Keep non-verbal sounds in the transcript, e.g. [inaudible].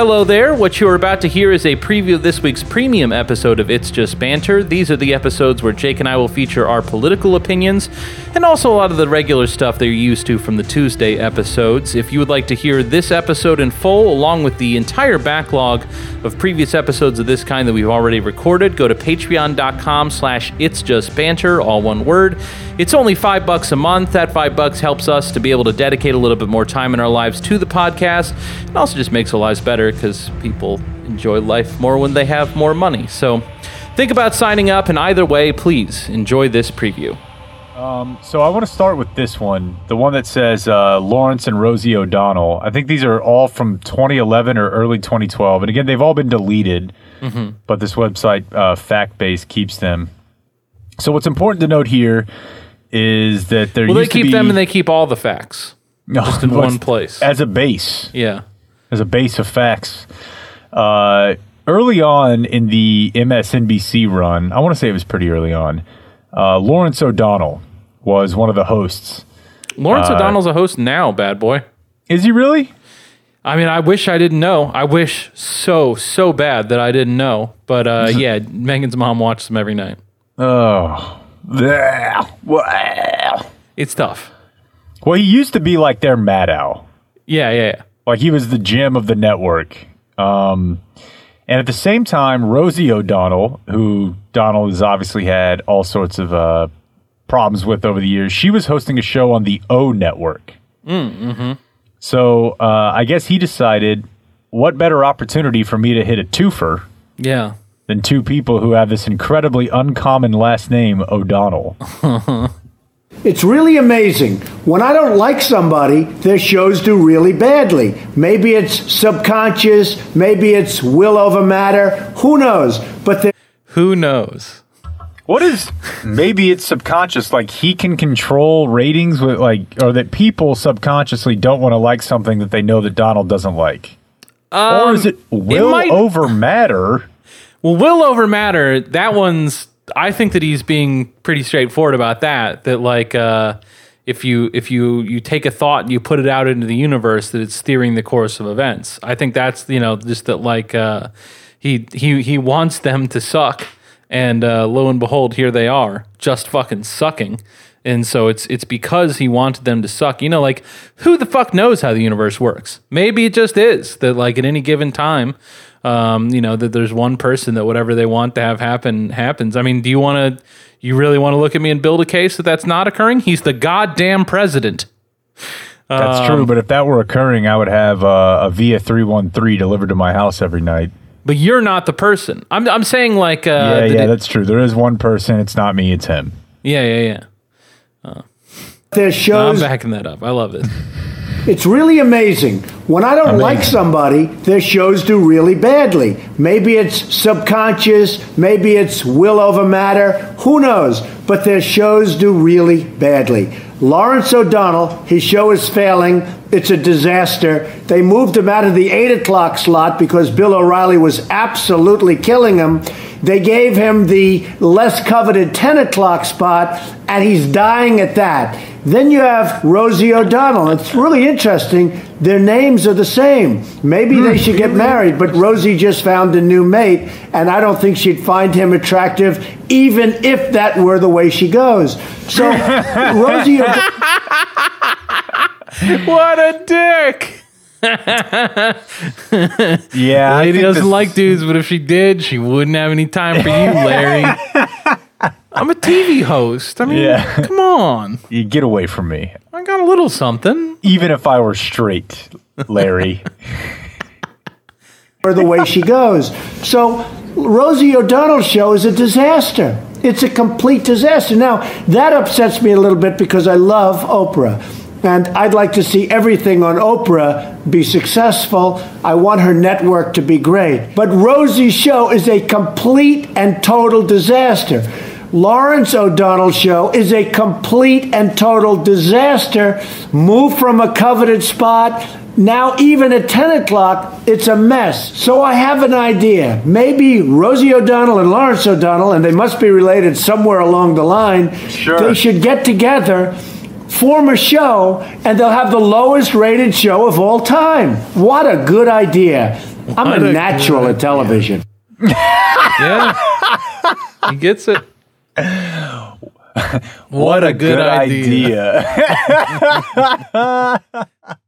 Hello there. What you're about to hear is a preview of this week's premium episode of It's Just Banter. These are the episodes where Jake and I will feature our political opinions and also a lot of the regular stuff that you're used to from the Tuesday episodes. If you would like to hear this episode in full, along with the entire backlog of previous episodes of this kind that we've already recorded, go to patreon.com slash It's Just Banter, all one word. It's only five bucks a month. That five bucks helps us to be able to dedicate a little bit more time in our lives to the podcast. It also just makes our lives better because people enjoy life more when they have more money. So think about signing up, and either way, please enjoy this preview. So I want to start with this one, the one that says uh, Lawrence and Rosie O'Donnell. I think these are all from 2011 or early 2012, and again, they've all been deleted, but this website uh, FactBase keeps them. So what's important to note here is that there Well, they keep be them and they keep all the facts [laughs] No, just in one place. as a base. Yeah. As a base of facts. Uh, early on in the MSNBC run, I want to say it was pretty early on. Uh, Lawrence O'Donnell was one of the hosts. Lawrence Uh, O'Donnell's a host now, bad boy. Is he really? I mean, I wish I didn't know. I wish so, so bad that I didn't know. But uh, [laughs] yeah, Megan's mom watches them every night. Oh. It's tough. Well, he used to be like their Maddow. Yeah, yeah, yeah. Like he was the gem of the network. Um, and at the same time, Rosie O'Donnell, who Donald has obviously had all sorts of uh, problems with over the years, she was hosting a show on the O Network. So uh, I guess he decided, what better opportunity for me to hit a twofer Yeah. than two people who have this incredibly uncommon last name, O'Donnell? [laughs] It's really amazing. When I don't like somebody, their shows do really badly. Maybe it's subconscious, maybe it's will over matter, who knows? But they Who knows? What is maybe it's subconscious, like he can control ratings with like, or that people subconsciously don't want to like something that they know that Donald doesn't like, or is it will Um, might- over matter? Well, will over matter. That one's. I think that he's being pretty straightforward about that. That like, uh, if you if you you take a thought and you put it out into the universe, that it's steering the course of events. I think that's you know just that like uh, he he he wants them to suck, and uh, lo and behold, here they are, just fucking sucking. And so it's it's because he wanted them to suck. You know, like who the fuck knows how the universe works? Maybe it just is that like at any given time, um, you know, that there's one person that whatever they want to have happen happens. I mean, do you want to? You really want to look at me and build a case that that's not occurring? He's the goddamn president. That's Um, true, but if that were occurring, I would have uh, a Via three one three delivered to my house every night. But you're not the person. I'm I'm saying like uh, Yeah, yeah, it- that's true. There is one person. It's not me. It's him. yeah, yeah, yeah. their I'm backing that up. I love it. It's really amazing. When I don't like somebody, their shows do really badly. Maybe it's subconscious, maybe it's will over matter, who knows? But their shows do really badly. Lawrence O'Donnell, his show is failing. It's a disaster. They moved him out of the 8 o'clock slot because Bill O'Reilly was absolutely killing him. They gave him the less coveted 10 o'clock spot, and he's dying at that. Then you have Rosie O'Donnell. It's really interesting. Their names are the same. Maybe they hmm. should get married, but Rosie just found a new mate, and I don't think she'd find him attractive, even if that were the way she goes. So, [laughs] Rosie O'Donnell. what a dick! Yeah, I Lady doesn't this- like dudes, but if she did, she wouldn't have any time for you, Larry. [laughs] I'm a TV host. I mean, Yeah. come on. [laughs] You get away from me. I got a little something. Even if I were straight, Larry. [laughs] or the way she goes. So Rosie O'Donnell's show is a disaster. It's a complete disaster. Now, that upsets me a little bit because I love Oprah. And I'd like to see everything on Oprah be successful. I want her network to be great. But Rosie's show is a complete and total disaster. Lawrence O'Donnell show is a complete and total disaster. Moved from a coveted spot. Now, even at 10 o'clock, it's a mess. So I have an idea. Maybe Rosie O'Donnell and Lawrence O'Donnell, and they must be related somewhere along the line, Sure. they should get together, form a show, and they'll have the lowest rated show of all time. What a good idea. I'm What a a natural at television. [laughs] Yeah. he gets it. What, a good, idea. idea. [laughs]